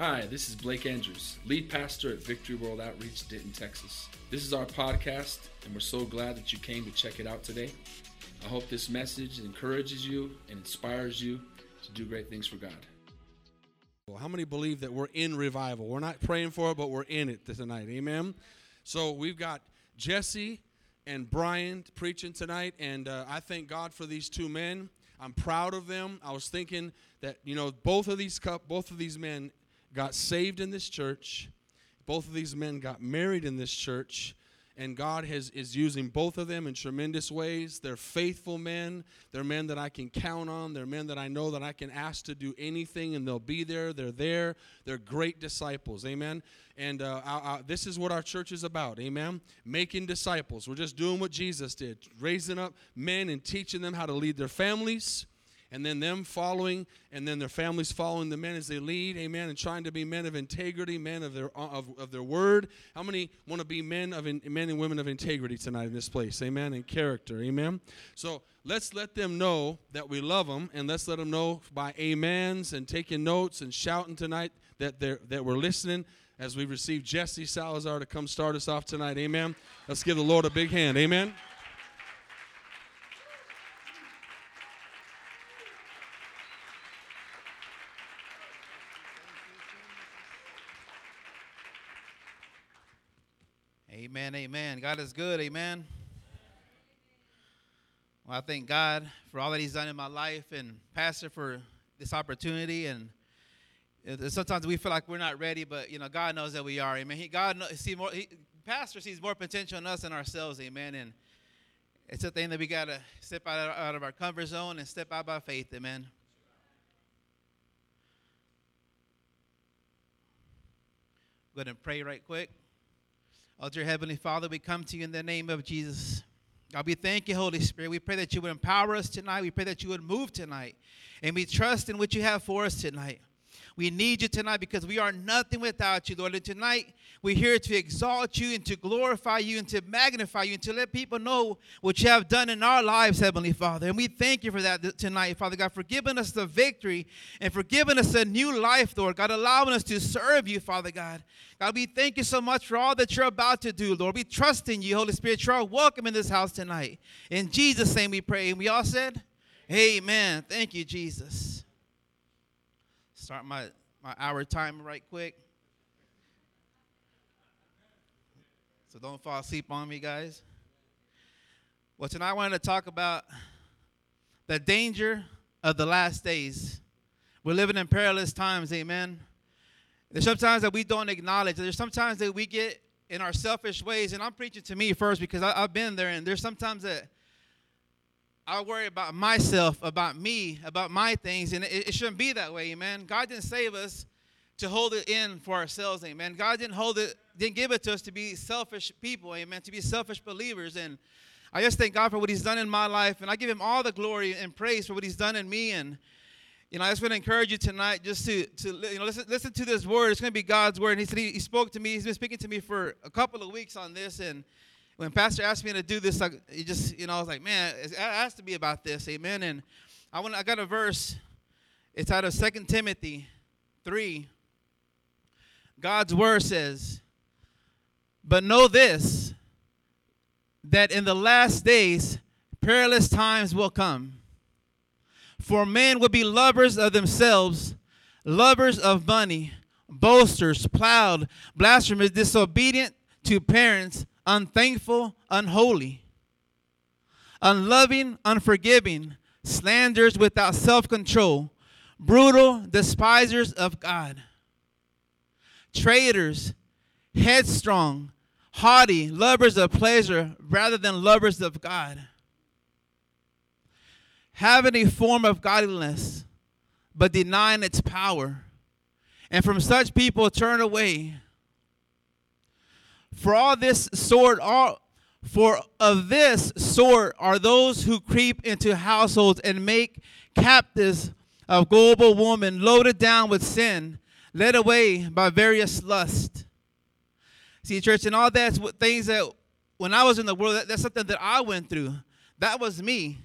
Hi, this is Blake Andrews, lead pastor at Victory World Outreach, Denton, Texas. This is our podcast, and we're so glad that you came to check it out today. I hope this message encourages you and inspires you to do great things for God. Well, How many believe that we're in revival? We're not praying for it, but we're in it tonight. Amen. So we've got Jesse and Brian preaching tonight, and uh, I thank God for these two men. I'm proud of them. I was thinking that you know both of these both of these men got saved in this church. Both of these men got married in this church and God has, is using both of them in tremendous ways. They're faithful men. They're men that I can count on. They're men that I know that I can ask to do anything, and they'll be there. They're there. They're great disciples. Amen. And uh, I, I, this is what our church is about. Amen. Making disciples. We're just doing what Jesus did, raising up men and teaching them how to lead their families and then them following, and then their families following the men as they lead, amen, and trying to be men of integrity, men of their uh, of, of their word. How many want to be men of in, men and women of integrity tonight in this place, amen, and character, amen. So let's let them know that we love them, and let's let them know by amens and taking notes and shouting tonight that they're that we're listening as we receive Jesse Salazar to come start us off tonight, amen. Let's give the Lord a big hand, amen. Amen, amen. God is good, amen. Well, I thank God for all that He's done in my life and Pastor for this opportunity. And sometimes we feel like we're not ready, but you know, God knows that we are. Amen. He, God knows, see more. He, Pastor sees more potential in us than ourselves. Amen. And it's a thing that we gotta step out, out of our comfort zone and step out by faith. Amen. Go ahead and pray right quick. Oh, dear Heavenly Father, we come to you in the name of Jesus. God, we thank you, Holy Spirit. We pray that you would empower us tonight. We pray that you would move tonight. And we trust in what you have for us tonight. We need you tonight because we are nothing without you, Lord. And tonight, we're here to exalt you and to glorify you and to magnify you and to let people know what you have done in our lives, Heavenly Father. And we thank you for that tonight, Father God, for giving us the victory and for giving us a new life, Lord God, allowing us to serve you, Father God. God, we thank you so much for all that you're about to do, Lord. We trust in you, Holy Spirit. You're welcome in this house tonight. In Jesus' name we pray. And we all said, Amen. Thank you, Jesus. Start my, my hour time right quick. So don't fall asleep on me, guys. Well, tonight I wanted to talk about the danger of the last days. We're living in perilous times, amen. There's sometimes that we don't acknowledge. There's sometimes that we get in our selfish ways, and I'm preaching to me first because I, have been there, and there's sometimes that I worry about myself, about me, about my things, and it, it shouldn't be that way, amen. God didn't save us to hold it in for ourselves, amen. God didn't hold it, didn't give it to us to be selfish people, amen, to be selfish believers. And I just thank God for what He's done in my life, and I give Him all the glory and praise for what He's done in me. And you know, I just want to encourage you tonight just to, to you know, listen, listen to this word. It's going to be God's word. And he said he, he, spoke to me. He's been speaking to me for a couple of weeks on this. And when Pastor asked me to do this, I, he just, you know, I was like, man, it has to be about this. Amen. And I want, I got a verse. It's out of Second Timothy 3. God's word says, But know this, that in the last days perilous times will come. For men will be lovers of themselves, lovers of money, boasters, proud, blasphemous, disobedient to parents, unthankful, unholy, unloving, unforgiving, slanders without self control, brutal, despisers of God, traitors, headstrong, haughty, lovers of pleasure rather than lovers of God having a form of godliness, but denying its power. And from such people turn away. For all this sort all for of this sort are those who creep into households and make captives of global woman loaded down with sin, led away by various lusts. See, church, and all that's things that when I was in the world, that, that's something that I went through. That was me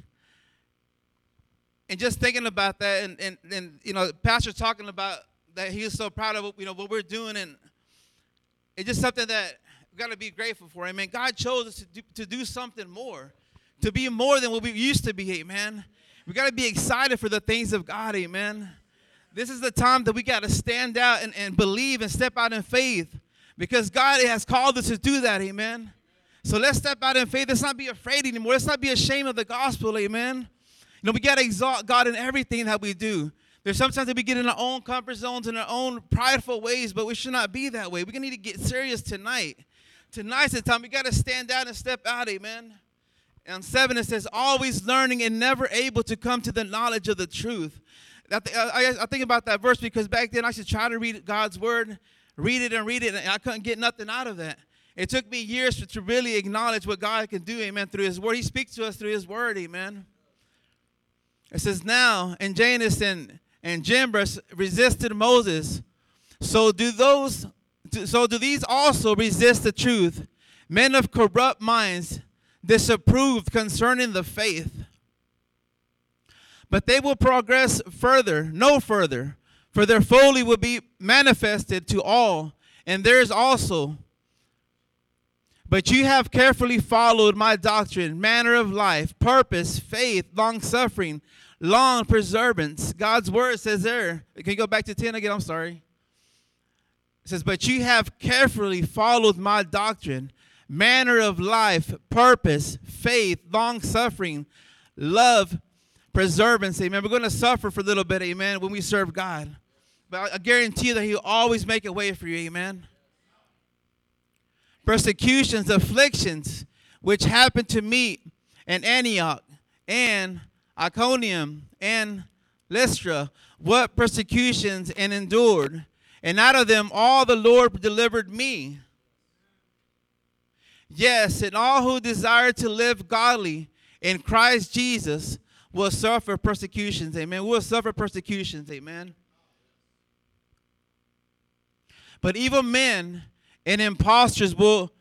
and just thinking about that and, and, and you know pastor talking about that he was so proud of you know what we're doing, and it's just something that we got to be grateful for. Amen. God chose us to do, to do something more, to be more than what we used to be. Amen. We got to be excited for the things of God. Amen. This is the time that we got to stand out and, and believe and step out in faith because God has called us to do that. Amen. So let's step out in faith. Let's not be afraid anymore. Let's not be ashamed of the gospel. Amen. You know, we got to exalt God in everything that we do. There's sometimes that we get in our own comfort zones and our own prideful ways, but we should not be that way. We're going to need to get serious tonight. Tonight's the time we got to stand out and step out. Amen. And seven, it says, always learning and never able to come to the knowledge of the truth. I, think about that verse because back then I to try to read God's word, read it and read it, and I couldn't get nothing out of that. It took me years to, to really acknowledge what God can do, amen, through His Word. He speaks to us through His Word, amen. It says, Now, and Jannes and, and Jambres resisted Moses. So do those, so do these also resist the truth. Men of corrupt minds disapproved concerning the faith. But they will progress further, no further, for their folly will be manifested to all, and theirs also but you have carefully followed my doctrine, manner of life, purpose, faith, long suffering, long perseverance. God's word says there. Can you go back to 10 again? I'm sorry. It says, But you have carefully followed my doctrine, manner of life, purpose, faith, long suffering, love, perseverance. Amen. We're going to suffer for a little bit, amen, when we serve God. But I guarantee you that He'll always make a way for you, amen persecutions, afflictions, which happened to me in Antioch and Iconium and Lystra, what persecutions and endured. And out of them all the Lord delivered me. Yes, and all who desire to live godly in Christ Jesus will suffer persecutions. Amen. Will suffer persecutions. Amen. But evil men and impostors will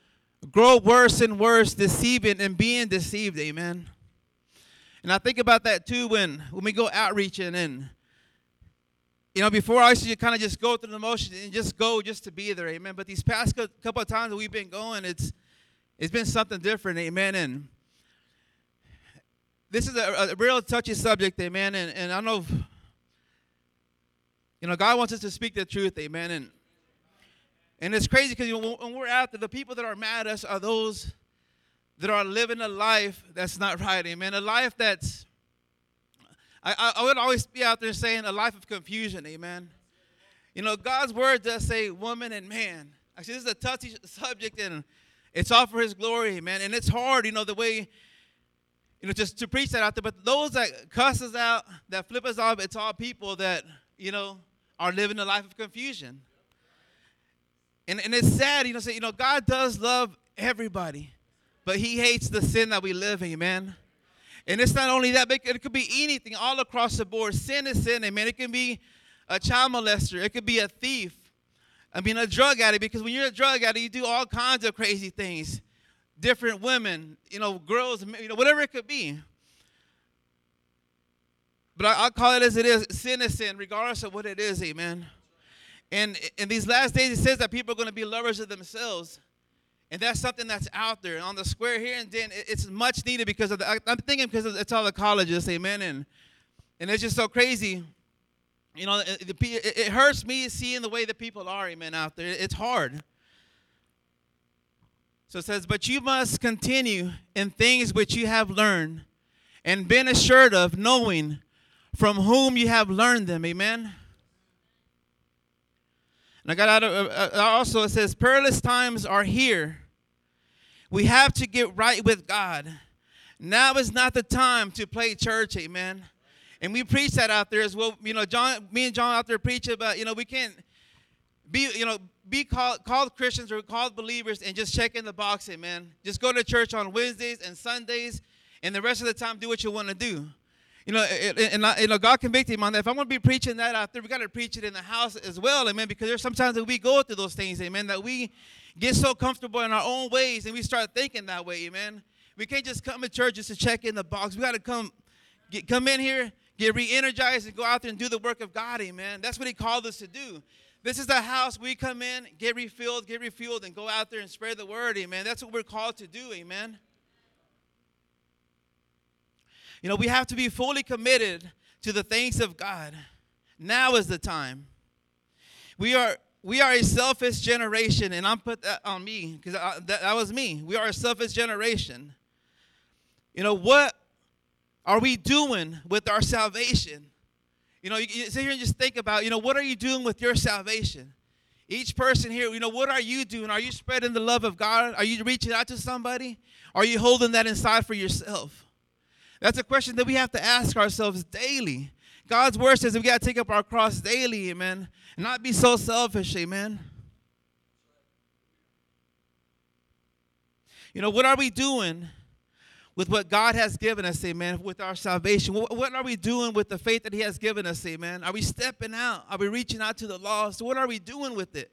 grow worse and worse, deceiving and being deceived. Amen. And I think about that too when when we go outreaching and you know before I used to kind of just go through the motions and just go just to be there. Amen. But these past couple of times that we've been going, it's it's been something different. Amen. And this is a, a real touchy subject. Amen. And and I know. You know, God wants us to speak the truth, amen. And and it's crazy because when we're out there, the people that are mad at us are those that are living a life that's not right. Amen. A life that's, I, I would always be out there saying a life of confusion. Amen. You know, God's word does say woman and man. Actually, this is a touchy subject and it's all for his glory, amen. And it's hard, you know, the way, you know, just to preach that out there. But those that cuss us out, that flip us off, it's all people that, you know, are living a life of confusion. And, and it's sad, you know, say, you know, God does love everybody, but he hates the sin that we live in, amen. And it's not only that, but it could be anything all across the board. Sin is sin, amen. It can be a child molester, it could be a thief. I mean, a drug addict, because when you're a drug addict, you do all kinds of crazy things. Different women, you know, girls, you know, whatever it could be. But I, will call it as it is. Sin is sin, regardless of what it is, amen. And in these last days, it says that people are going to be lovers of themselves. And that's something that's out there. On the square here and then, it's much needed because of the, I'm thinking because it's all the colleges, amen. And, and it's just so crazy. You know, it, it hurts me seeing the way the people are, amen, out there. It's hard. So it says, But you must continue in things which you have learned and been assured of, knowing from whom you have learned them, amen. And I got out of, uh, uh, also, it says, perilous times are here. We have to get right with God. Now is not the time to play church, amen. And we preach that out there as well. You know, John, me and John out there preach about, you know, we can't be, you know, be called, called Christians or called believers and just check in the box, amen. Just go to church on Wednesdays and Sundays, and the rest of the time do what you want to do. You know, and, you know, God convicted him on that. If I'm going to be preaching that out there, we got to preach it in the house as well, amen. Because there's sometimes that we go through those things, amen, that we get so comfortable in our own ways and we start thinking that way, amen. We can't just come to church just to check in the box. We got to come, get, come in here, get re energized, and go out there and do the work of God, amen. That's what He called us to do. This is the house we come in, get refilled, get refueled, and go out there and spread the word, amen. That's what we're called to do, amen. You know, we have to be fully committed to the things of God. Now is the time. We are we are a selfish generation, and I'm put that on me because that, that was me. We are a selfish generation. You know what are we doing with our salvation? You know, you, you sit here and just think about, you know, what are you doing with your salvation? Each person here, you know, what are you doing? Are you spreading the love of God? Are you reaching out to somebody? Are you holding that inside for yourself? That's a question that we have to ask ourselves daily. God's word says we got to take up our cross daily, amen. And not be so selfish, amen. You know, what are we doing with what God has given us, amen, with our salvation? What are we doing with the faith that He has given us, amen? Are we stepping out? Are we reaching out to the lost? What are we doing with it?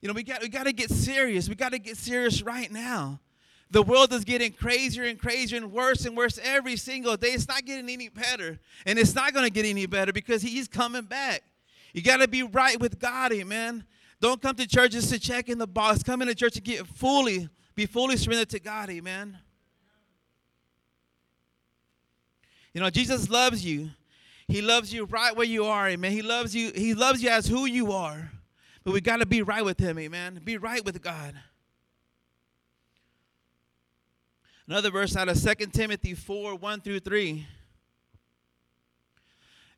You know, we got, we got to get serious. We got to get serious right now. The world is getting crazier and crazier and worse and worse every single day. It's not getting any better. And it's not going to get any better because He's coming back. You got to be right with God, amen. Don't come to church just to check in the box. Come into church to get fully, be fully surrendered to God, amen. You know, Jesus loves you. He loves you right where you are, amen. He loves you, he loves you as who you are. But we got to be right with him, amen. Be right with God. Another verse out of 2 Timothy 4 1 through 3.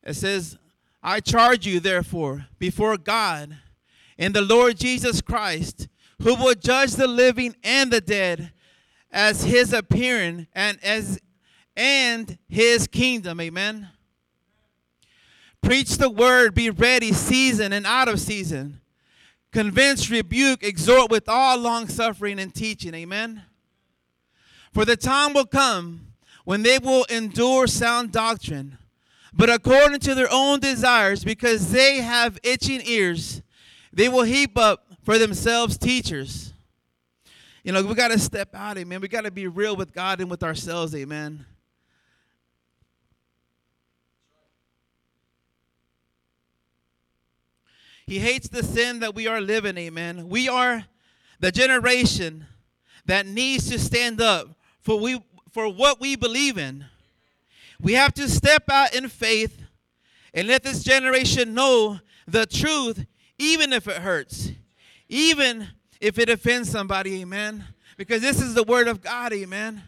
It says, I charge you, therefore, before God and the Lord Jesus Christ, who will judge the living and the dead as his appearing and as and his kingdom. Amen. Preach the word, be ready, season and out of season. Convince, rebuke, exhort with all long suffering and teaching. Amen. For the time will come when they will endure sound doctrine, but according to their own desires, because they have itching ears, they will heap up for themselves teachers. You know, we got to step out, amen. We got to be real with God and with ourselves, amen. He hates the sin that we are living, amen. We are the generation that needs to stand up for we for what we believe in. We have to step out in faith and let this generation know the truth even if it hurts. Even if it offends somebody, amen. Because this is the word of God, amen.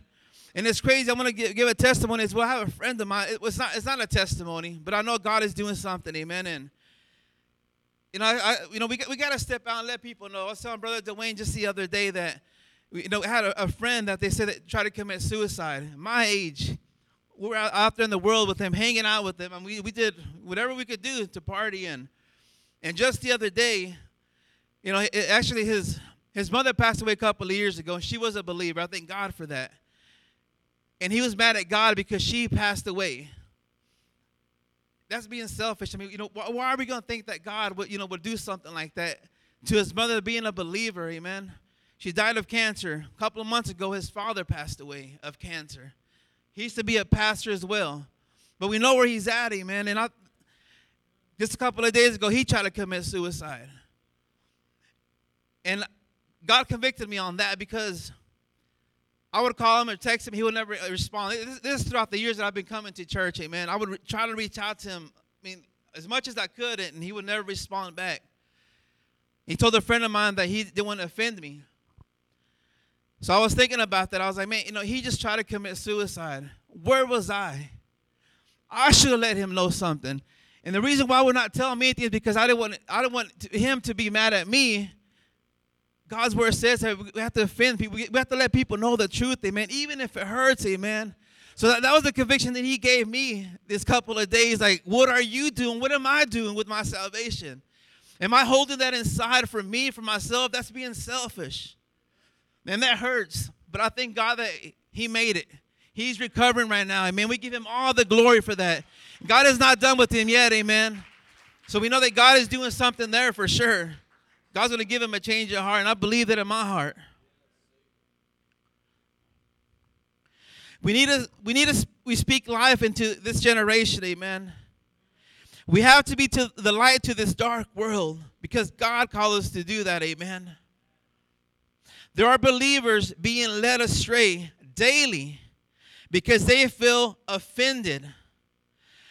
And it's crazy. I'm gonna give, give a testimony as well. I have a friend of mine. It was not. It's not a testimony, but I know God is doing something. Amen. And you know, I, you know, we we got to step out and let people know. I was telling Brother Dwayne just the other day that, you know, had a, a friend that they said that tried to commit suicide. My age, we were out, out there in the world with him, hanging out with him, and we we did whatever we could do to party. And and just the other day, you know, it, actually his his mother passed away a couple of years ago, and she was a believer. I thank God for that. And he was mad at God because she passed away that's being selfish. I mean, you know, why, why are we going to think that God would, you know, would do something like that to his mother being a believer? Amen. She died of cancer. A couple of months ago, his father passed away of cancer. He used to be a pastor as well. But we know where he's at, amen. And I, just a couple of days ago, he tried to commit suicide. And God convicted me on that because I would call him or text him. He would never respond. This, this is throughout the years that I've been coming to church, amen. I would re- try to reach out to him, I mean, as much as I could, and he would never respond back. He told a friend of mine that he didn't want to offend me. So I was thinking about that. I was like, man, you know, he just tried to commit suicide. Where was I? I should have let him know something. And the reason why we're not telling me anything is because I didn't want I didn't want him to be mad at me God's word says that we have to offend people. We have to let people know the truth, amen, even if it hurts, amen. So that, that was the conviction that he gave me this couple of days. Like, what are you doing? What am I doing with my salvation? Am I holding that inside for me, for myself? That's being selfish. And that hurts. But I thank God that he made it. He's recovering right now. Amen. We give him all the glory for that. God is not done with him yet. Amen. So we know that God is doing something there for sure. God's going to give him a change of heart, and I believe that in my heart. We need to we need to we speak life into this generation, amen. We have to be to the light to this dark world because God called us to do that, amen. There are believers being led astray daily because they feel offended,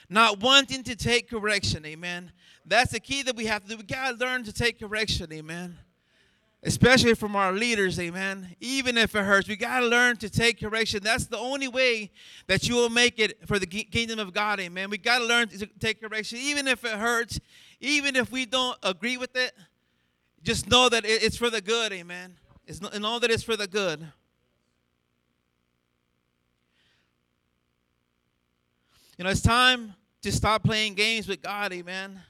not wanting to take correction, amen. That's the key that we have to do. We got to learn to take correction, amen especially from our leaders, amen. Even if it hurts, we got to learn to take correction. That's the only way that you will make it for the kingdom of God, amen. We got to learn to take correction, even if it hurts, even if we don't agree with it. Just know that it's for the good, amen. It's know that it's for the good. You know, it's time to stop playing games with God, amen.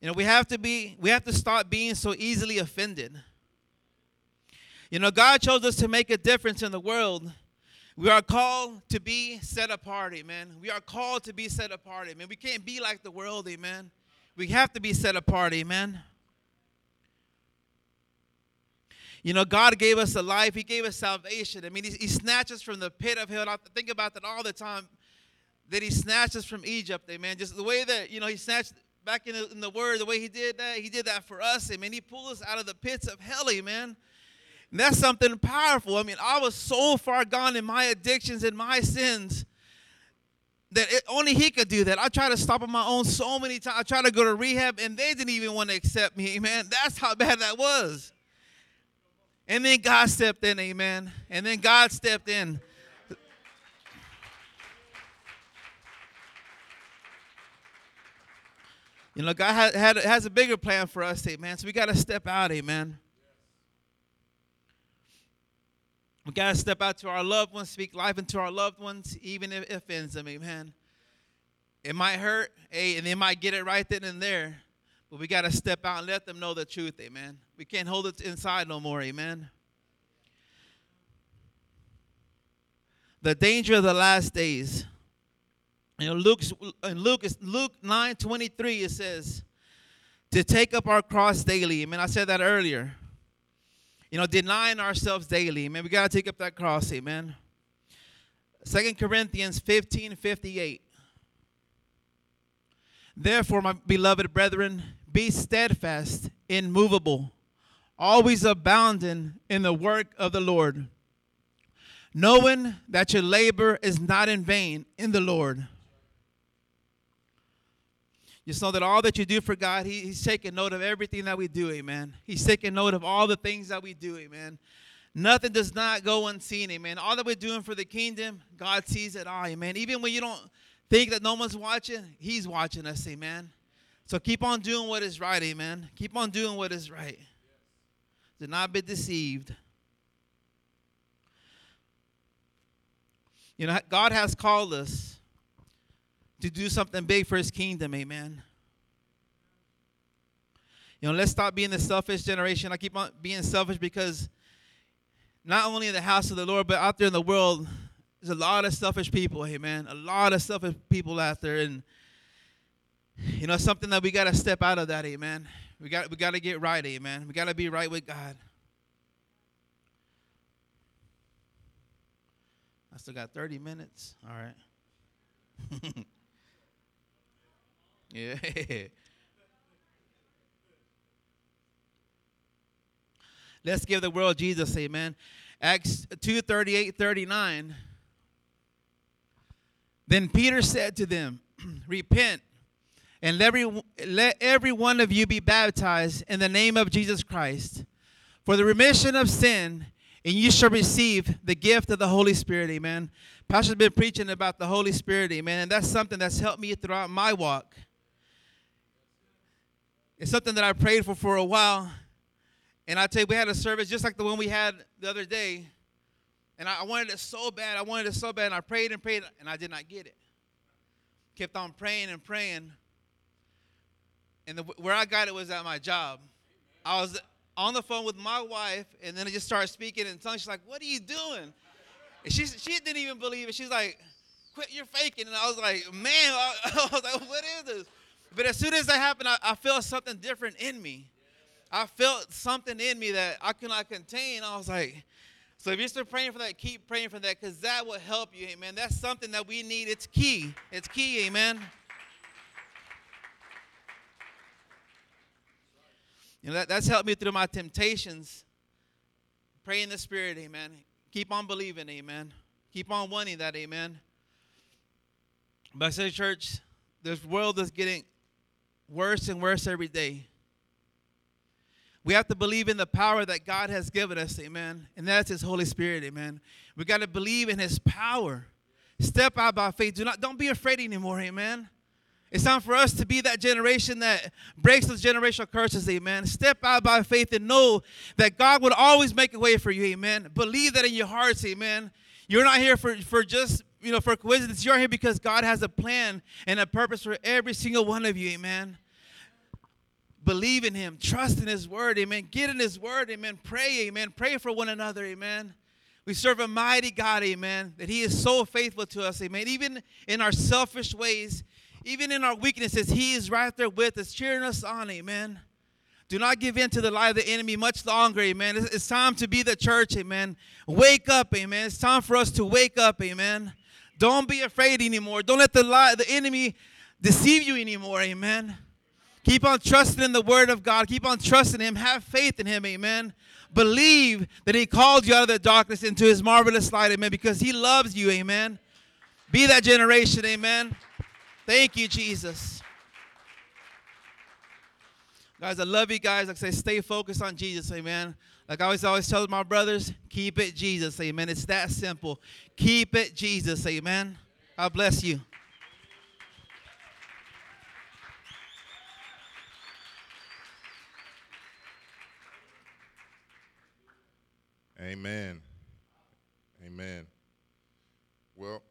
You know, we have to be, we have to stop being so easily offended. You know, God chose us to make a difference in the world. We are called to be set apart, amen. We are called to be set apart, amen. We can't be like the world, amen. We have to be set apart, amen. You know, God gave us a life. He gave us salvation. I mean, He, he snatched us from the pit of hell. I think about that all the time. That He snatched us from Egypt, amen. Just the way that, you know, He snatched back in the, in the word, the way he did that, he did that for us. Amen. He pulled us out of the pits of hell, amen. And that's something powerful. I mean, I was so far gone in my addictions and my sins that it, only he could do that. I tried to stop on my own so many times. I tried to go to rehab, and they didn't even want to accept me, amen. That's how bad that was. And then God stepped in, amen. And then God stepped in. You know, God had, has a bigger plan for us, amen. So we got to step out, amen. We got to step out to our loved ones, speak life into our loved ones, even if it offends them, amen. It might hurt, hey, and they might get it right then and there, but we got to step out and let them know the truth, amen. We can't hold it inside no more, amen. The danger of the last days. You know, Luke's, in Luke, is Luke 9 23, it says, to take up our cross daily. I mean, I said that earlier. You know, denying ourselves daily. I mean, we got to take up that cross, amen. Second Corinthians 15 58. Therefore, my beloved brethren, be steadfast, immovable, always abounding in the work of the Lord, knowing that your labor is not in vain in the Lord. Just know that all that you do for God, he, He's taking note of everything that we do, amen. He's taking note of all the things that we do, amen. Nothing does not go unseen, amen. All that we're doing for the kingdom, God sees it all, amen. Even when you don't think that no one's watching, He's watching us, amen. So keep on doing what is right, amen. Keep on doing what is right. Do not be deceived. You know, God has called us to do something big for his kingdom, amen. You know, let's stop being the selfish generation. I keep on being selfish because not only in the house of the Lord, but out there in the world, there's a lot of selfish people, amen. A lot of selfish people out there. And you know, something that we gotta step out of that, amen. We got we gotta get right, amen. We gotta be right with God. I still got 30 minutes. All right. Yeah. Let's give the world Jesus, amen. Acts 2 38, 39. Then Peter said to them, Repent and let every, let every one of you be baptized in the name of Jesus Christ for the remission of sin, and you shall receive the gift of the Holy Spirit. Amen. Pastor's been preaching about the Holy Spirit, amen, and that's something that's helped me throughout my walk. It's something that I prayed for for a while. And I tell you, we had a service just like the one we had the other day. And I wanted it so bad. I wanted it so bad. And I prayed and prayed, and I did not get it. Kept on praying and praying. And the, where I got it was at my job. I was on the phone with my wife, and then I just started speaking in tongues. She's like, What are you doing? And she, she didn't even believe it. She's like, Quit, you're faking. And I was like, Man, I, I was like, What is this? But as soon as that happened, I, I felt something different in me. I felt something in me that I could not contain. I was like, so if you're still praying for that, keep praying for that because that will help you, amen. That's something that we need. It's key. It's key, amen. You know, that, that's helped me through my temptations. Pray in the Spirit, amen. Keep on believing, amen. Keep on wanting that, amen. But I say, church, this world is getting worse and worse every day. We have to believe in the power that God has given us, amen. And that's His Holy Spirit, amen. We got to believe in His power. Step out by faith. Do not don't be afraid anymore, amen. It's time for us to be that generation that breaks those generational curses, amen. Step out by faith and know that God would always make a way for you, amen. Believe that in your hearts, amen. You're not here for, for just, you know, for coincidence. You're here because God has a plan and a purpose for every single one of you, amen. Believe in Him, trust in His word, amen. Get in His word, amen. Pray, amen. Pray for one another, amen. We serve a mighty God, amen, that He is so faithful to us, amen. Even in our selfish ways, even in our weaknesses, He is right there with us, cheering us on, amen. Do not give in to the lie of the enemy much longer, amen. It's, it's time to be the church, amen. Wake up, amen. It's time for us to wake up, amen. Don't be afraid anymore. Don't let the lie, the enemy deceive you anymore, amen. Keep on trusting in the word of God. Keep on trusting Him. Have faith in Him, amen. Believe that He called you out of the darkness into His marvelous light, amen, because He loves you, amen. Be that generation, amen. Thank you, Jesus. Guys, I love you guys. Like I say, stay focused on Jesus, amen. Like I always always tell my brothers, keep it Jesus, amen. It's that simple. Keep it Jesus, amen. God bless you. Amen. Amen. Well,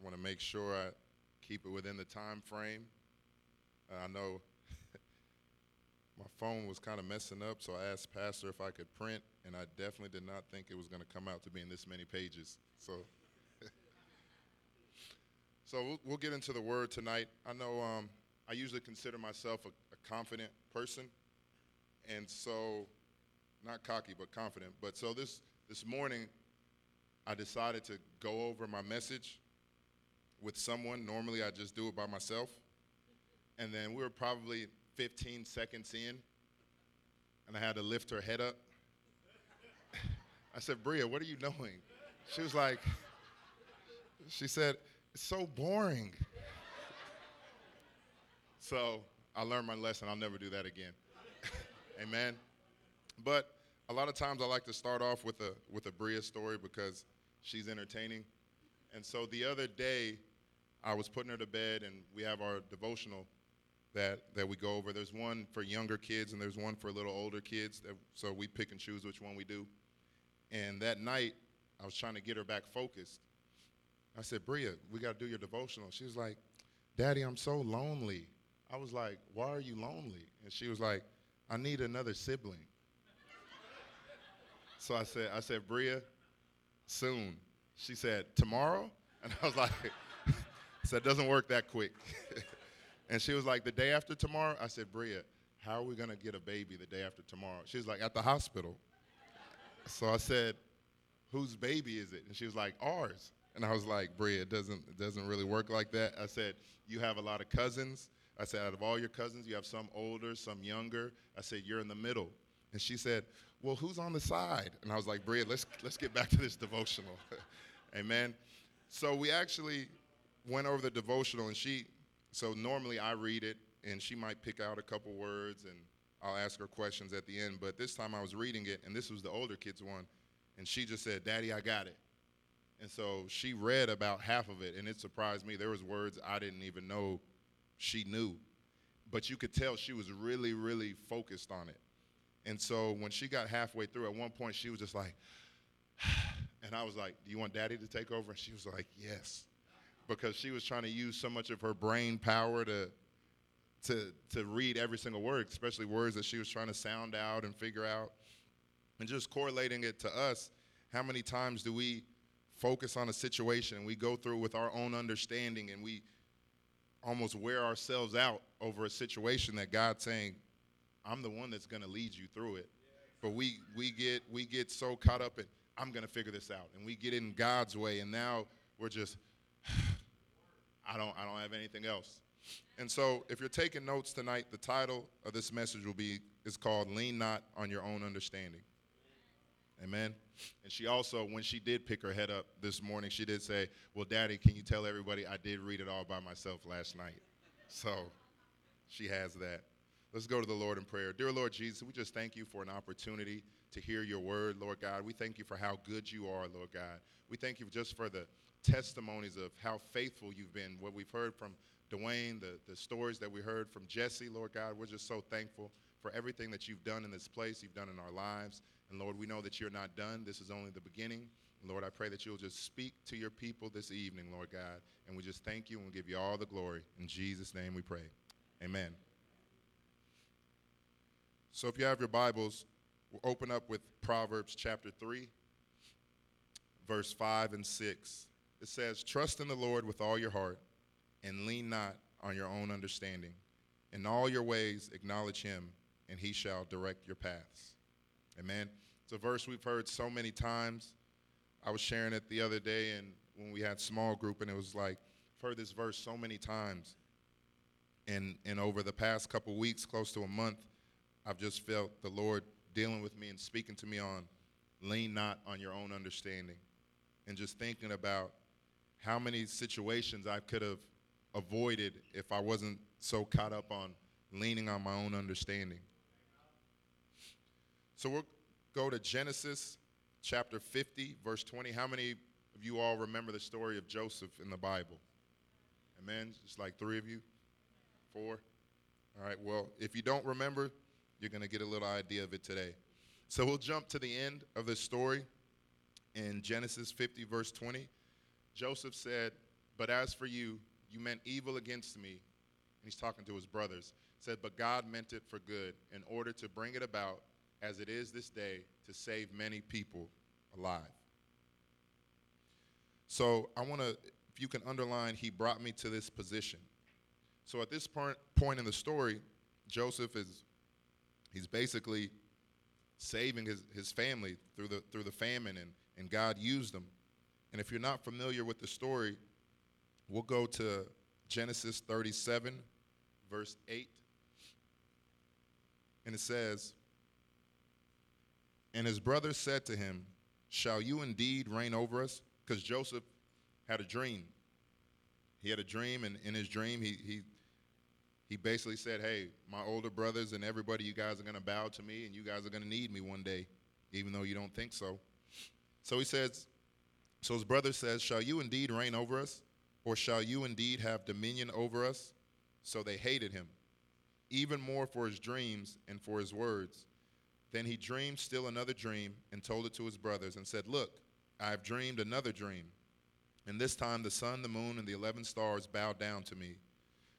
I want to make sure I keep it within the time frame. Uh, I know my phone was kind of messing up, so I asked Pastor if I could print, and I definitely did not think it was going to come out to be in this many pages. So, so we'll, we'll, get into the word tonight. I know um, I usually consider myself a, a confident person, and so not cocky, but confident. But so this this morning, I decided to go over my message with someone. Normally, I just do it by myself. And then we were probably 15 seconds in, and I had to lift her head up. I said, Bria, what are you doing? She was like, she said, it's so boring. so I learned my lesson. I'll never do that again. Amen. But a lot of times I like to start off with a with a Bria story because she's entertaining. And so the other day, I was putting her to bed, and we have our devotional that that we go over. There's one for younger kids, and there's one for little older kids. That, so we pick and choose which one we do. And that night, I was trying to get her back focused. I said, Bria, we got to do your devotional. She was like, Daddy, I'm so lonely. I was like, Why are you lonely? And she was like, I need another sibling. So I said, I said, Bria, soon. She said, tomorrow? And I was like, So it doesn't work that quick. and she was like, the day after tomorrow? I said, Bria, how are we going to get a baby the day after tomorrow? She was like, at the hospital. So I said, whose baby is it? And she was like, ours. And I was like, Bria, it doesn't, it doesn't really work like that. I said, you have a lot of cousins. I said, out of all your cousins, you have some older, some younger. I said, you're in the middle. And she said, well, who's on the side? And I was like, Bria, let's, let's get back to this devotional. Amen. So we actually went over the devotional, and she, so normally I read it, and she might pick out a couple words, and I'll ask her questions at the end. But this time I was reading it, and this was the older kids one, and she just said, Daddy, I got it. And so she read about half of it, and it surprised me. There was words I didn't even know she knew. But you could tell she was really, really focused on it. And so when she got halfway through, at one point she was just like, and I was like, Do you want daddy to take over? And she was like, Yes. Because she was trying to use so much of her brain power to, to, to read every single word, especially words that she was trying to sound out and figure out. And just correlating it to us, how many times do we focus on a situation and we go through with our own understanding and we almost wear ourselves out over a situation that God's saying, I'm the one that's going to lead you through it. But we we get we get so caught up in I'm going to figure this out and we get in God's way and now we're just I don't I don't have anything else. And so if you're taking notes tonight, the title of this message will be is called Lean Not on Your Own Understanding. Amen. And she also, when she did pick her head up this morning, she did say, Well, Daddy, can you tell everybody I did read it all by myself last night? So she has that. Let's go to the Lord in prayer. Dear Lord Jesus, we just thank you for an opportunity to hear your word, Lord God. We thank you for how good you are, Lord God. We thank you just for the testimonies of how faithful you've been, what we've heard from Dwayne, the, the stories that we heard from Jesse, Lord God. We're just so thankful for everything that you've done in this place, you've done in our lives. And Lord, we know that you're not done. This is only the beginning. Lord, I pray that you'll just speak to your people this evening, Lord God. And we just thank you and we give you all the glory. In Jesus' name we pray. Amen. So if you have your Bibles, we'll open up with Proverbs chapter 3, verse 5 and 6. It says, Trust in the Lord with all your heart and lean not on your own understanding. In all your ways acknowledge him, and he shall direct your paths. Amen. It's a verse we've heard so many times. I was sharing it the other day and when we had small group and it was like I've heard this verse so many times. And and over the past couple weeks, close to a month, I've just felt the Lord dealing with me and speaking to me on lean not on your own understanding. And just thinking about how many situations I could have avoided if I wasn't so caught up on leaning on my own understanding. So we'll go to Genesis chapter 50, verse 20. How many of you all remember the story of Joseph in the Bible? Amen. Just like three of you? Four? All right. Well, if you don't remember, you're going to get a little idea of it today. So we'll jump to the end of the story in Genesis 50, verse 20. Joseph said, But as for you, you meant evil against me. And he's talking to his brothers. Said, But God meant it for good in order to bring it about as it is this day to save many people alive. So I want to, if you can underline, he brought me to this position. So at this point, point in the story, Joseph is, he's basically saving his, his family through the, through the famine, and, and God used them. And if you're not familiar with the story, we'll go to Genesis 37, verse 8. And it says, and his brothers said to him, Shall you indeed reign over us? Because Joseph had a dream. He had a dream, and in his dream, he, he, he basically said, Hey, my older brothers and everybody, you guys are going to bow to me, and you guys are going to need me one day, even though you don't think so. So he says, So his brother says, Shall you indeed reign over us? Or shall you indeed have dominion over us? So they hated him, even more for his dreams and for his words. Then he dreamed still another dream and told it to his brothers and said, Look, I have dreamed another dream. And this time the sun, the moon, and the eleven stars bowed down to me.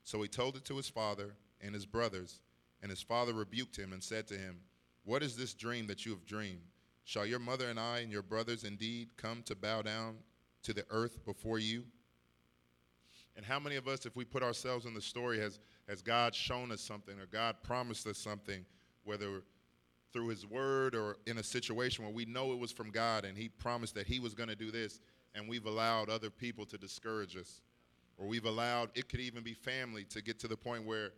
So he told it to his father and his brothers. And his father rebuked him and said to him, What is this dream that you have dreamed? Shall your mother and I and your brothers indeed come to bow down to the earth before you? And how many of us, if we put ourselves in the story, has, has God shown us something or God promised us something, whether through his word or in a situation where we know it was from God and he promised that he was going to do this and we've allowed other people to discourage us or we've allowed it could even be family to get to the point where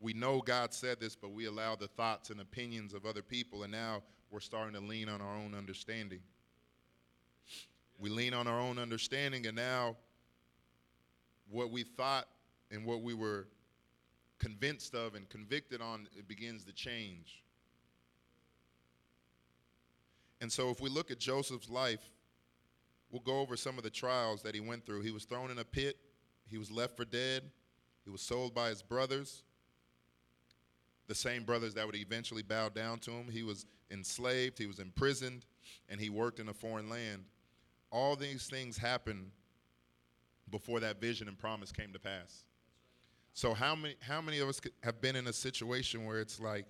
we know God said this but we allow the thoughts and opinions of other people and now we're starting to lean on our own understanding. We lean on our own understanding and now what we thought and what we were convinced of and convicted on it begins to change. And so, if we look at Joseph's life, we'll go over some of the trials that he went through. He was thrown in a pit, he was left for dead, he was sold by his brothers, the same brothers that would eventually bow down to him. He was enslaved, he was imprisoned, and he worked in a foreign land. All these things happened before that vision and promise came to pass. So how many how many of us have been in a situation where it's like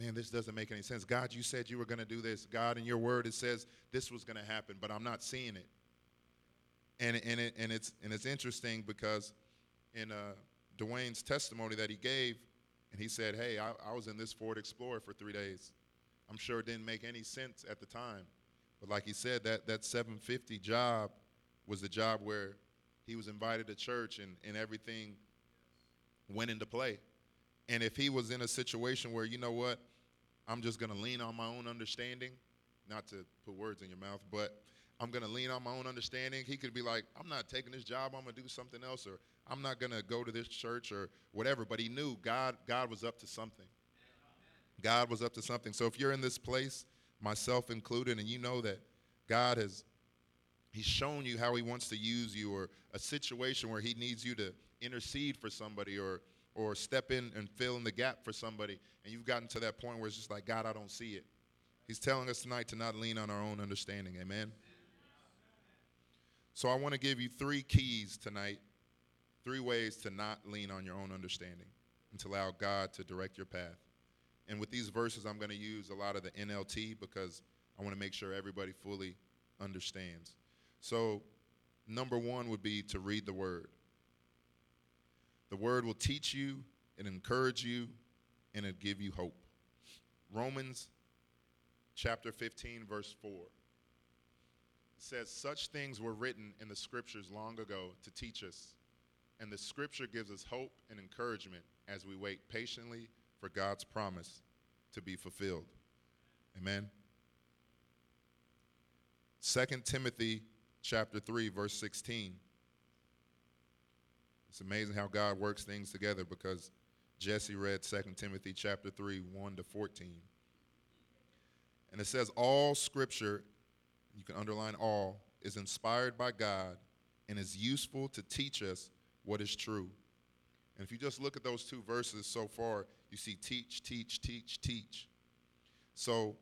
man, this doesn't make any sense. God, you said you were going to do this. God, in your word, it says this was going to happen, but I'm not seeing it. And, and, it, and, it's, and it's interesting because in, uh, Dwayne's testimony that he gave, and he said, Hey, I, I was in this Ford Explorer for three days. I'm sure it didn't make any sense at the time. But like he said, that, that 750 job was the job where he was invited to church and, and everything went into play. And if he was in a situation where, you know what, I'm just going to lean on my own understanding, not to put words in your mouth, but I'm going to lean on my own understanding. He could be like, I'm not taking this job. I'm going to do something else, or I'm not going to go to this church, or whatever. But he knew God, God was up to something. God was up to something. So if you're in this place, myself included, and you know that God has He's shown you how He wants to use you, or a situation where He needs you to intercede for somebody, or or step in and fill in the gap for somebody, and you've gotten to that point where it's just like, God, I don't see it. He's telling us tonight to not lean on our own understanding. Amen. So I want to give you three keys tonight, three ways to not lean on your own understanding and to allow God to direct your path. And with these verses, I'm going to use a lot of the NLT because I want to make sure everybody fully understands. So, number one would be to read the Word. The Word will teach you and encourage you and it'll give you hope. Romans chapter 15, verse 4 says, Such things were written in the scriptures long ago to teach us, and the scripture gives us hope and encouragement as we wait patiently for God's promise to be fulfilled. Amen. 2 Timothy chapter 3 verse 16. It's amazing how God works things together because Jesse read 2 Timothy chapter 3 1 to 14. And it says all scripture, you can underline all, is inspired by God and is useful to teach us what is true. And if you just look at those two verses so far, you see teach, teach, teach, teach. So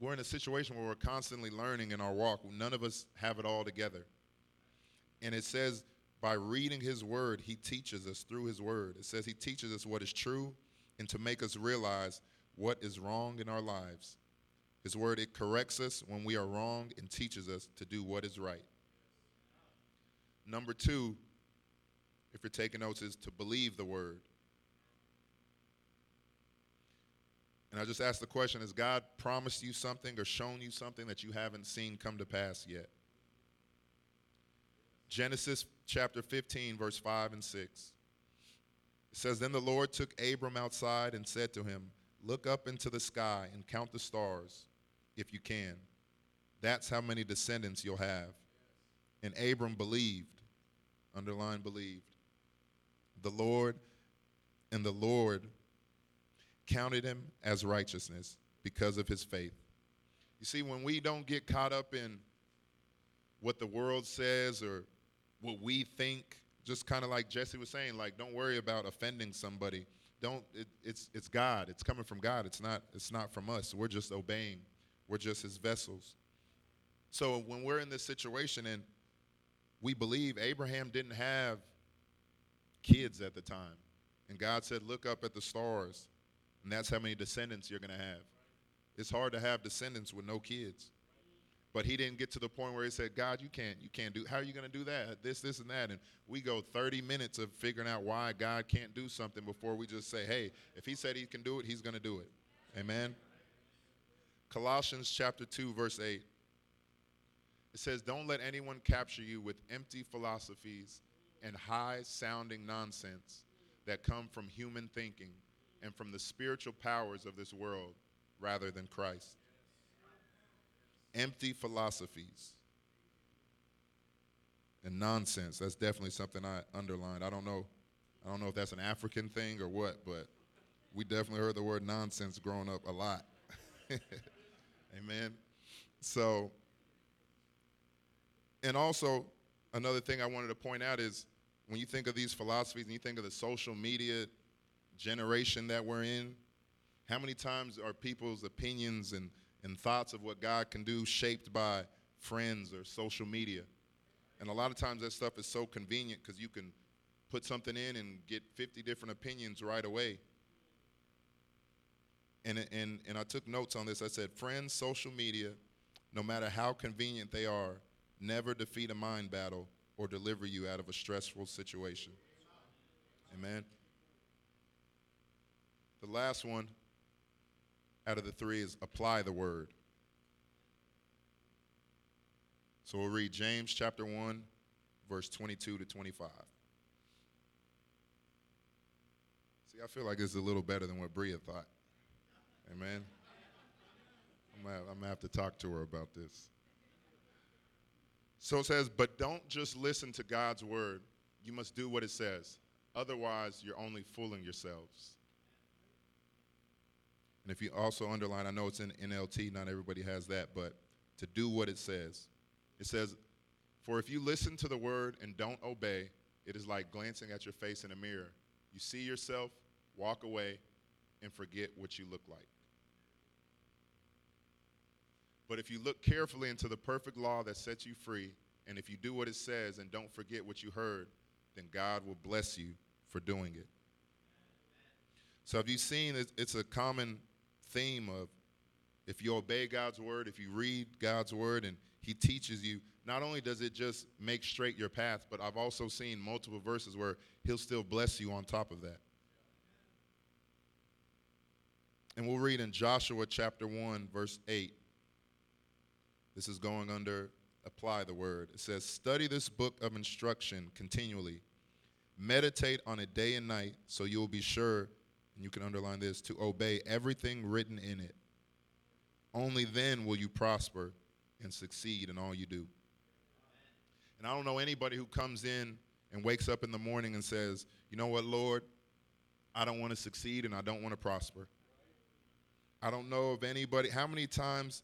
we're in a situation where we're constantly learning in our walk. None of us have it all together. And it says, by reading his word, he teaches us through his word. It says he teaches us what is true and to make us realize what is wrong in our lives. His word, it corrects us when we are wrong and teaches us to do what is right. Number two, if you're taking notes, is to believe the word. And I just ask the question Has God promised you something or shown you something that you haven't seen come to pass yet? Genesis chapter 15, verse 5 and 6. It says, Then the Lord took Abram outside and said to him, Look up into the sky and count the stars, if you can. That's how many descendants you'll have. And Abram believed, underline believed, the Lord, and the Lord counted him as righteousness because of his faith. You see, when we don't get caught up in what the world says or what we think, just kind of like Jesse was saying, like don't worry about offending somebody. Don't it, it's it's God. It's coming from God. It's not it's not from us. We're just obeying. We're just his vessels. So when we're in this situation and we believe Abraham didn't have kids at the time. And God said, Look up at the stars. And that's how many descendants you're going to have. It's hard to have descendants with no kids. But he didn't get to the point where he said, God, you can't, you can't do, how are you going to do that? This, this, and that. And we go 30 minutes of figuring out why God can't do something before we just say, hey, if he said he can do it, he's going to do it. Amen. Colossians chapter 2, verse 8. It says, Don't let anyone capture you with empty philosophies and high sounding nonsense that come from human thinking and from the spiritual powers of this world rather than Christ. Empty philosophies and nonsense. That's definitely something I underlined. I don't know. I don't know if that's an African thing or what, but we definitely heard the word nonsense growing up a lot. Amen. So, and also another thing I wanted to point out is when you think of these philosophies and you think of the social media generation that we're in, how many times are people's opinions and, and thoughts of what God can do shaped by friends or social media? And a lot of times that stuff is so convenient because you can put something in and get 50 different opinions right away. And, and, and I took notes on this. I said, friends, social media, no matter how convenient they are, never defeat a mind battle or deliver you out of a stressful situation. Amen. The last one out of the three is apply the word. So we'll read James chapter 1, verse 22 to 25. See, I feel like it's a little better than what Bria thought. Amen. I'm I'm gonna have to talk to her about this. So it says, but don't just listen to God's word. You must do what it says. Otherwise, you're only fooling yourselves. And if you also underline, I know it's in NLT, not everybody has that, but to do what it says. It says, For if you listen to the word and don't obey, it is like glancing at your face in a mirror. You see yourself, walk away, and forget what you look like. But if you look carefully into the perfect law that sets you free, and if you do what it says and don't forget what you heard, then God will bless you for doing it. So, have you seen it's a common theme of if you obey God's word, if you read God's word and He teaches you, not only does it just make straight your path, but I've also seen multiple verses where He'll still bless you on top of that. And we'll read in Joshua chapter 1, verse 8. This is going under apply the word. It says, Study this book of instruction continually. Meditate on it day and night so you will be sure, and you can underline this, to obey everything written in it. Only then will you prosper and succeed in all you do. And I don't know anybody who comes in and wakes up in the morning and says, You know what, Lord? I don't want to succeed and I don't want to prosper. I don't know of anybody. How many times,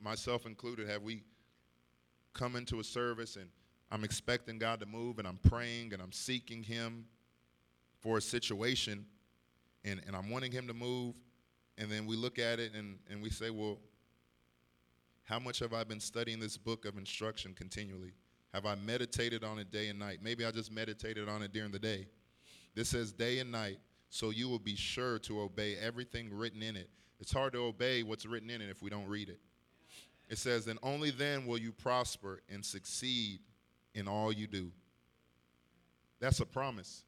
myself included, have we come into a service and I'm expecting God to move and I'm praying and I'm seeking Him for a situation and, and I'm wanting Him to move. And then we look at it and, and we say, well, how much have I been studying this book of instruction continually? Have I meditated on it day and night? Maybe I just meditated on it during the day. This says day and night so you will be sure to obey everything written in it. It's hard to obey what's written in it if we don't read it. It says, and only then will you prosper and succeed in all you do. That's a promise.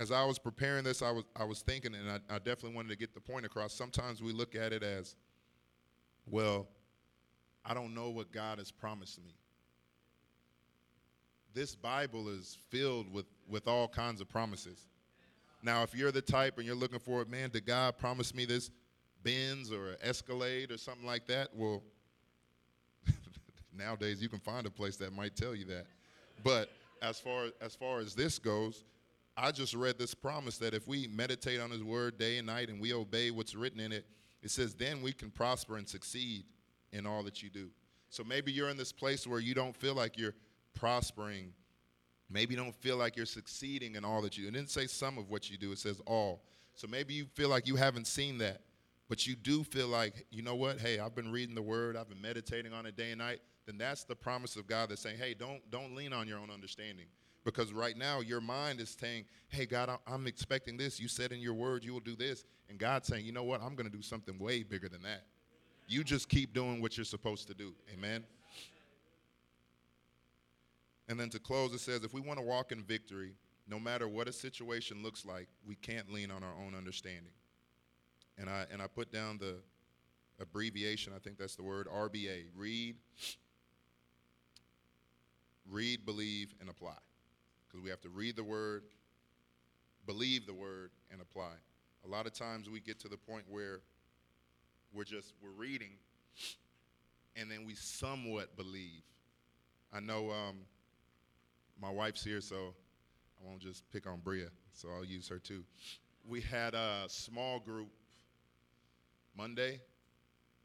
As I was preparing this, I was, I was thinking, and I, I definitely wanted to get the point across. Sometimes we look at it as, well, I don't know what God has promised me. This Bible is filled with, with all kinds of promises. Now, if you're the type and you're looking for it, man, did God promise me this Benz or Escalade or something like that? Well, nowadays you can find a place that might tell you that. But as far as far as this goes, I just read this promise that if we meditate on His Word day and night and we obey what's written in it, it says then we can prosper and succeed in all that you do. So maybe you're in this place where you don't feel like you're prospering Maybe you don't feel like you're succeeding in all that you do. It didn't say some of what you do, it says all. So maybe you feel like you haven't seen that, but you do feel like, you know what? Hey, I've been reading the word, I've been meditating on it day and night. Then that's the promise of God that's saying, hey, don't don't lean on your own understanding. Because right now your mind is saying, hey, God, I'm expecting this. You said in your word you will do this. And God's saying, you know what? I'm going to do something way bigger than that. You just keep doing what you're supposed to do. Amen. And then to close, it says if we want to walk in victory, no matter what a situation looks like, we can't lean on our own understanding. And I, and I put down the abbreviation, I think that's the word, RBA read, read, believe, and apply. Because we have to read the word, believe the word, and apply. A lot of times we get to the point where we're just we're reading and then we somewhat believe. I know um, my wife's here, so I won't just pick on Bria, so I'll use her too. We had a small group Monday,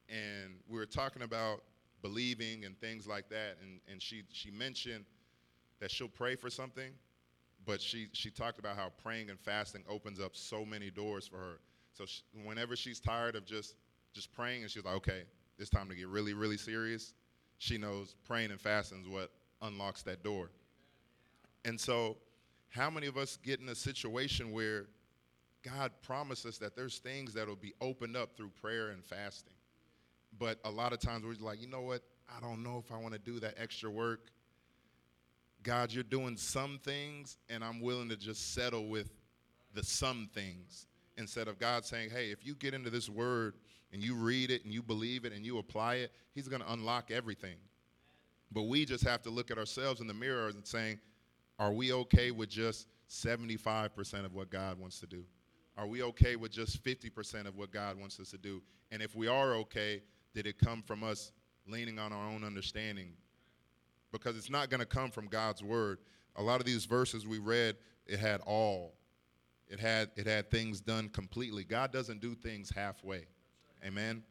and we were talking about believing and things like that, and, and she, she mentioned that she'll pray for something, but she, she talked about how praying and fasting opens up so many doors for her. So she, whenever she's tired of just, just praying and she's like, okay, it's time to get really, really serious, she knows praying and fasting is what unlocks that door. And so, how many of us get in a situation where God promises that there's things that will be opened up through prayer and fasting? But a lot of times we're like, you know what? I don't know if I want to do that extra work. God, you're doing some things, and I'm willing to just settle with the some things instead of God saying, hey, if you get into this word and you read it and you believe it and you apply it, He's going to unlock everything. But we just have to look at ourselves in the mirror and saying, are we okay with just 75% of what God wants to do? Are we okay with just 50% of what God wants us to do? And if we are okay, did it come from us leaning on our own understanding? Because it's not going to come from God's word. A lot of these verses we read, it had all. It had it had things done completely. God doesn't do things halfway. Amen.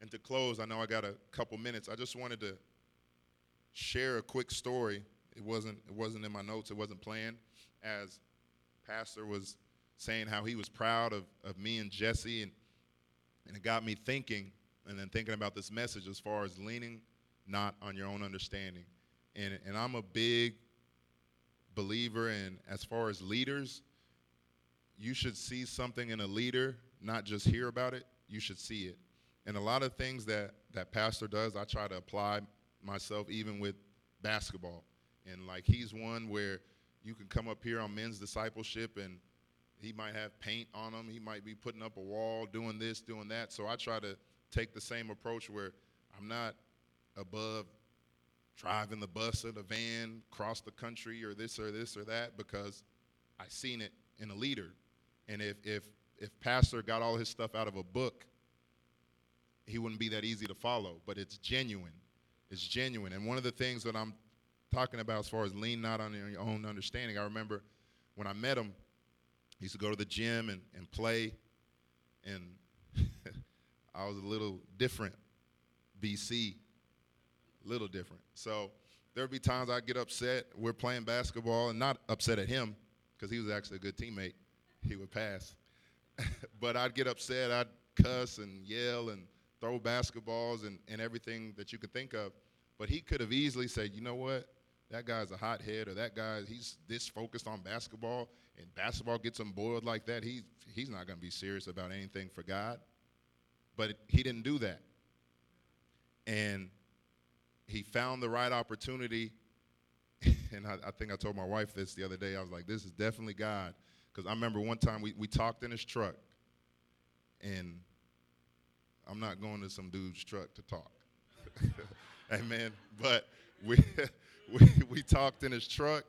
And to close, I know I got a couple minutes. I just wanted to share a quick story. It wasn't it wasn't in my notes. It wasn't planned. As Pastor was saying how he was proud of, of me and Jesse, and and it got me thinking, and then thinking about this message as far as leaning not on your own understanding. And and I'm a big believer in as far as leaders, you should see something in a leader, not just hear about it. You should see it. And a lot of things that that pastor does, I try to apply myself even with basketball. And like he's one where you can come up here on men's discipleship and he might have paint on him. He might be putting up a wall, doing this, doing that. So I try to take the same approach where I'm not above driving the bus or the van across the country or this or this or that because I seen it in a leader. And if if if pastor got all his stuff out of a book, he wouldn't be that easy to follow. But it's genuine. It's genuine. And one of the things that I'm talking about as far as lean not on your own understanding, I remember when I met him, he used to go to the gym and, and play. And I was a little different, BC, a little different. So there'd be times I'd get upset. We're playing basketball and not upset at him because he was actually a good teammate. He would pass. but I'd get upset. I'd cuss and yell and throw basketballs and, and everything that you could think of. But he could have easily said, you know what? That guy's a hothead, or that guy, he's this focused on basketball, and basketball gets him boiled like that. He, he's not going to be serious about anything for God. But he didn't do that. And he found the right opportunity. and I, I, think I told my wife this the other day. I was like, this is definitely God. Because I remember one time we, we talked in his truck, and I'm not going to some dude's truck to talk. Amen. But we, we, we talked in his truck,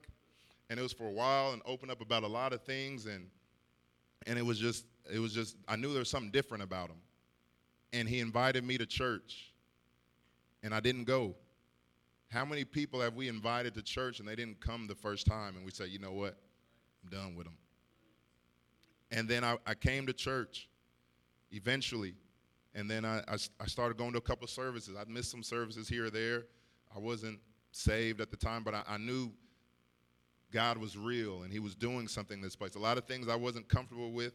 and it was for a while and opened up about a lot of things. And, and it was just, it was just, I knew there was something different about him. And he invited me to church, and I didn't go. How many people have we invited to church and they didn't come the first time, and we say, you know what? I'm done with them. And then I, I came to church eventually. And then I, I, I started going to a couple services. I'd missed some services here or there. I wasn't saved at the time, but I, I knew God was real and He was doing something in this place. A lot of things I wasn't comfortable with.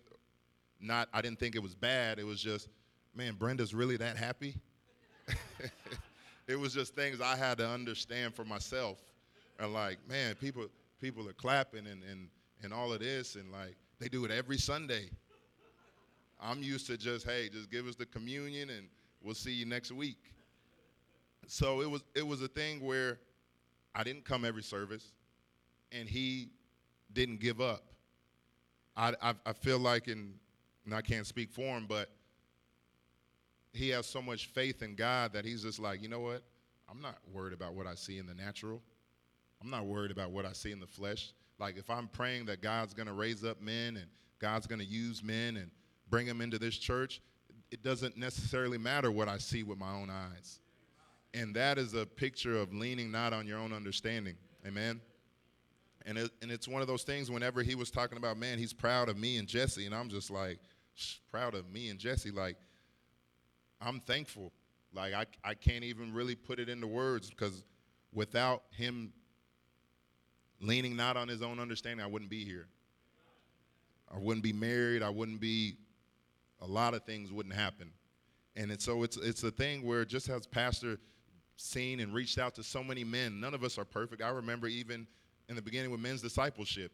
Not, I didn't think it was bad. It was just, man, Brenda's really that happy. it was just things I had to understand for myself. And like, man, people people are clapping and, and, and all of this, and like, they do it every Sunday. I'm used to just, hey, just give us the communion and we'll see you next week. So it was it was a thing where I didn't come every service, and he didn't give up. I I, I feel like, in, and I can't speak for him, but he has so much faith in God that he's just like, you know what? I'm not worried about what I see in the natural. I'm not worried about what I see in the flesh. Like if I'm praying that God's going to raise up men and God's going to use men and bring them into this church, it doesn't necessarily matter what I see with my own eyes. And that is a picture of leaning not on your own understanding. Amen. And it, and it's one of those things whenever he was talking about, man, he's proud of me and Jesse. And I'm just like, proud of me and Jesse. Like, I'm thankful. Like, I, I can't even really put it into words because without him leaning not on his own understanding, I wouldn't be here. I wouldn't be married. I wouldn't be, a lot of things wouldn't happen. And it's, so it's, it's a thing where just as Pastor seen and reached out to so many men, none of us are perfect. I remember even in the beginning with men's discipleship,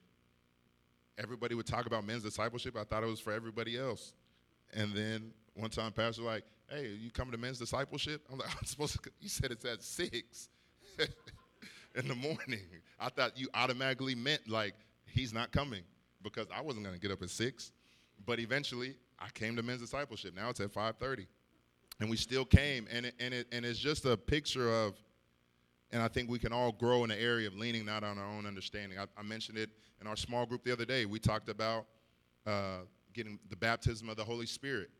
everybody would talk about men's discipleship. I thought it was for everybody else. And then one time, Pastor like, hey, you coming to men's discipleship? I'm like, I'm supposed to, you said it's at six. in the morning. I thought you automatically meant like he's not coming because I wasn't going to get up at 6. But eventually, I came to men's discipleship. Now it's at 5:30. And we still came and it, and it and it's just a picture of and I think we can all grow in the area of leaning not on our own understanding. I, I mentioned it in our small group the other day. We talked about uh, getting the baptism of the Holy Spirit.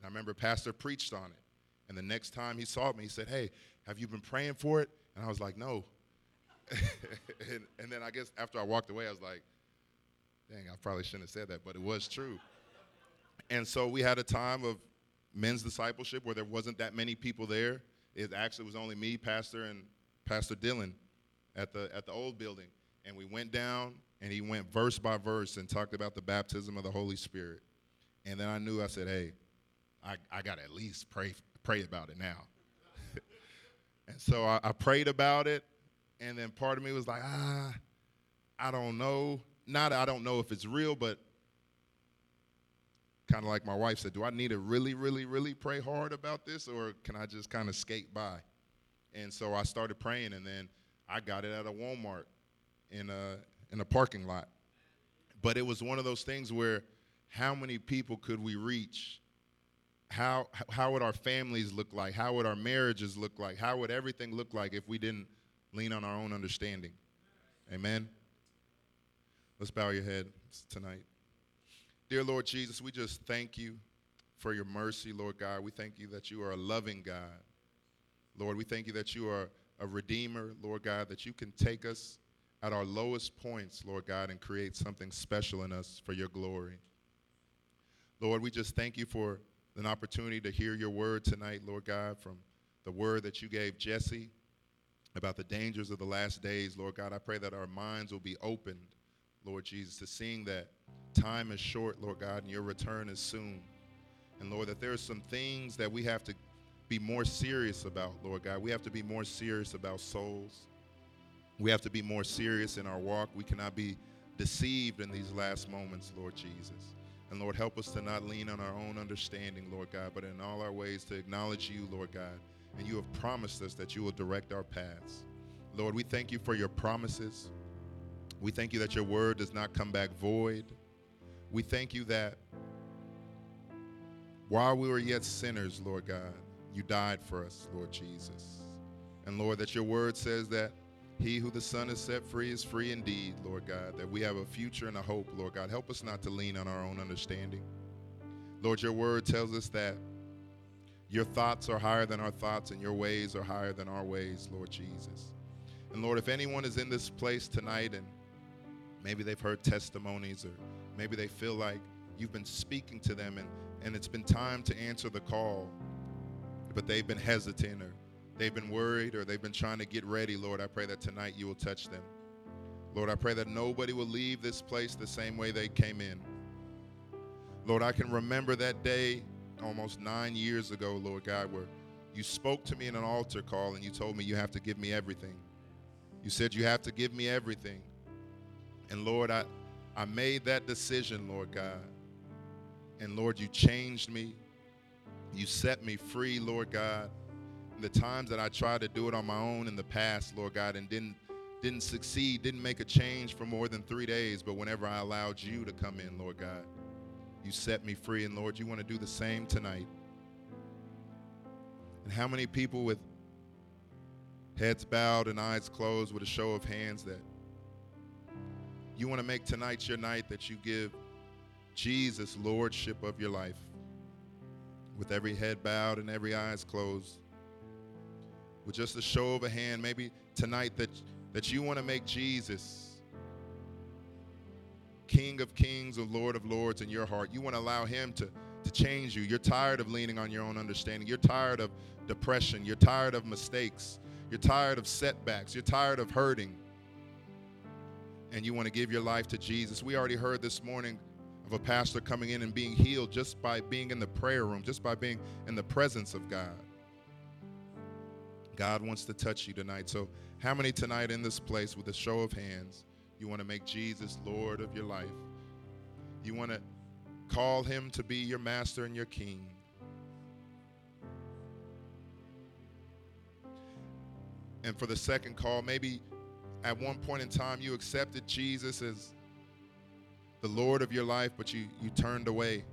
And I remember Pastor preached on it. And the next time he saw me, he said, Hey, have you been praying for it? And I was like, No. and, and then I guess after I walked away, I was like, Dang, I probably shouldn't have said that, but it was true. And so we had a time of men's discipleship where there wasn't that many people there. It actually was only me, Pastor, and Pastor Dylan at the at the old building. And we went down and he went verse by verse and talked about the baptism of the Holy Spirit. And then I knew I said, Hey, I, I gotta at least pray pray about it now. and so I, I prayed about it, and then part of me was like, ah, I don't know. Not I don't know if it's real, but kind of like my wife said, do I need to really, really, really pray hard about this, or can I just kind of skate by? And so I started praying, and then I got it at a Walmart in a in a parking lot. But it was one of those things where, how many people could we reach? How how would our families look like? How would our marriages look like? How would everything look like if we didn't lean on our own understanding? Amen. Let's bow your head tonight. Dear Lord Jesus, we just thank you for your mercy, Lord God. We thank you that you are a loving God. Lord, we thank you that you are a redeemer, Lord God, that you can take us at our lowest points, Lord God, and create something special in us for your glory. Lord, we just thank you for an opportunity to hear your word tonight, Lord God, from the word that you gave Jesse about the dangers of the last days, Lord God. I pray that our minds will be opened, Lord Jesus, to seeing that time is short, Lord God, and your return is soon. And Lord, that there are some things that we have to be more serious about, Lord God. We have to be more serious about souls. We have to be more serious in our walk. We cannot be deceived in these last moments, Lord Jesus. And Lord, help us to not lean on our own understanding, Lord God, but in all our ways to acknowledge you, Lord God. And you have promised us that you will direct our paths. Lord, we thank you for your promises. We thank you that your word does not come back void. We thank you that while we were yet sinners, Lord God, you died for us, Lord Jesus. And Lord, that your word says that he who the Son has set free is free indeed, Lord God, that we have a future and a hope, Lord God. Help us not to lean on our own understanding. Lord, your word tells us that your thoughts are higher than our thoughts and your ways are higher than our ways, Lord Jesus. And Lord, if anyone is in this place tonight and maybe they've heard testimonies or maybe they feel like you've been speaking to them and, and it's been time to answer the call, but they've been hesitant or they've been worried or they've been trying to get ready, Lord, I pray that tonight you will touch them. Lord, I pray that nobody will leave this place the same way they came in. Lord, I can remember that day almost nine years ago, Lord God, where you spoke to me in an altar call and you told me you have to give me everything. You said you have to give me everything. And Lord, I, I made that decision, Lord God. And Lord, you changed me. You set me free, Lord God. The times that I tried to do it on my own in the past, Lord God, and didn't didn't succeed, didn't make a change for more than three days, but whenever I allowed you to come in, Lord God, you set me free. And Lord, you want to do the same tonight. And how many people with heads bowed and eyes closed with a show of hands that you want to make tonight your night that you give Jesus lordship of your life with every head bowed and every eyes closed with just a show of a hand maybe tonight that that you want to make Jesus King of kings and Lord of lords in your heart. You want to allow him to to change you. You're tired of leaning on your own understanding. You're tired of depression. You're tired of mistakes. You're tired of setbacks. You're tired of hurting. And you want to give your life to Jesus. We already heard this morning of a pastor coming in and being healed just by being in the prayer room, just by being in the presence of God. God wants to touch you tonight. So, how many tonight in this place with a show of hands, you want to make Jesus Lord of your life? You want to call him to be your master and your king? And for the second call, maybe at one point in time you accepted Jesus as the Lord of your life, but you, you turned away.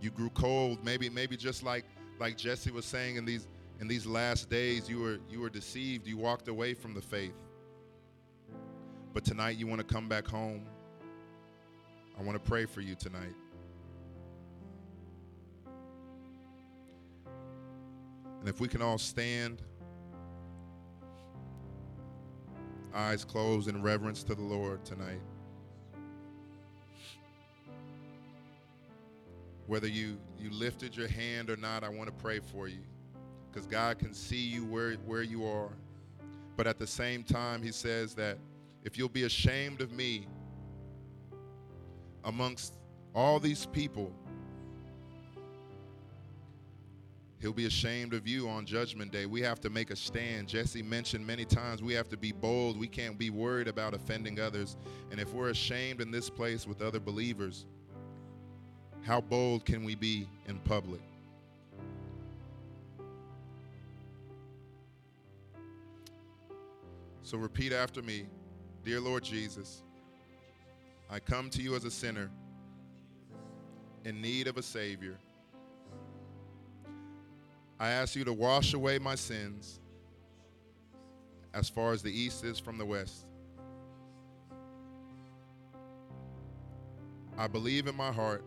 You grew cold. Maybe maybe just like like Jesse was saying in these in these last days, you were you were deceived. You walked away from the faith. But tonight you want to come back home. I want to pray for you tonight. And if we can all stand, eyes closed in reverence to the Lord tonight. Whether you, you lifted your hand or not, I want to pray for you because God can see you where, where you are. But at the same time, He says that if you'll be ashamed of me amongst all these people, He'll be ashamed of you on Judgment Day. We have to make a stand. Jesse mentioned many times we have to be bold. We can't be worried about offending others. And if we're ashamed in this place with other believers, how bold can we be in public? So repeat after me Dear Lord Jesus, I come to you as a sinner in need of a Savior. I ask you to wash away my sins as far as the east is from the west. I believe in my heart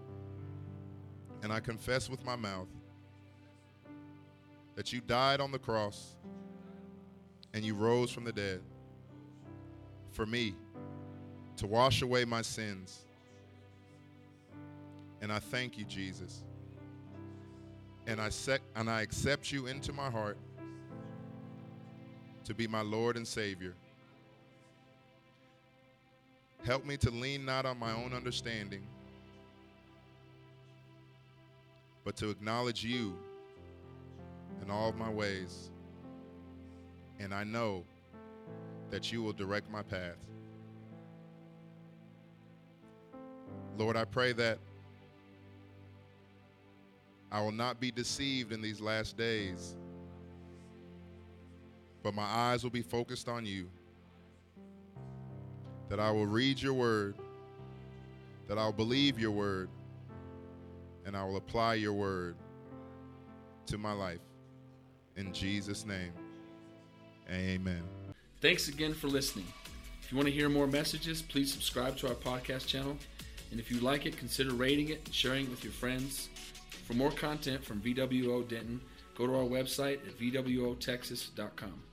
and I confess with my mouth that you died on the cross and you rose from the dead for me to wash away my sins. And I thank you, Jesus. And I, sec- and I accept you into my heart to be my Lord and Savior. Help me to lean not on my own understanding but to acknowledge you in all of my ways. And I know that you will direct my path. Lord, I pray that I will not be deceived in these last days, but my eyes will be focused on you. That I will read your word, that I'll believe your word and I will apply your word to my life. In Jesus' name, amen. Thanks again for listening. If you want to hear more messages, please subscribe to our podcast channel. And if you like it, consider rating it and sharing it with your friends. For more content from VWO Denton, go to our website at VWOTexas.com.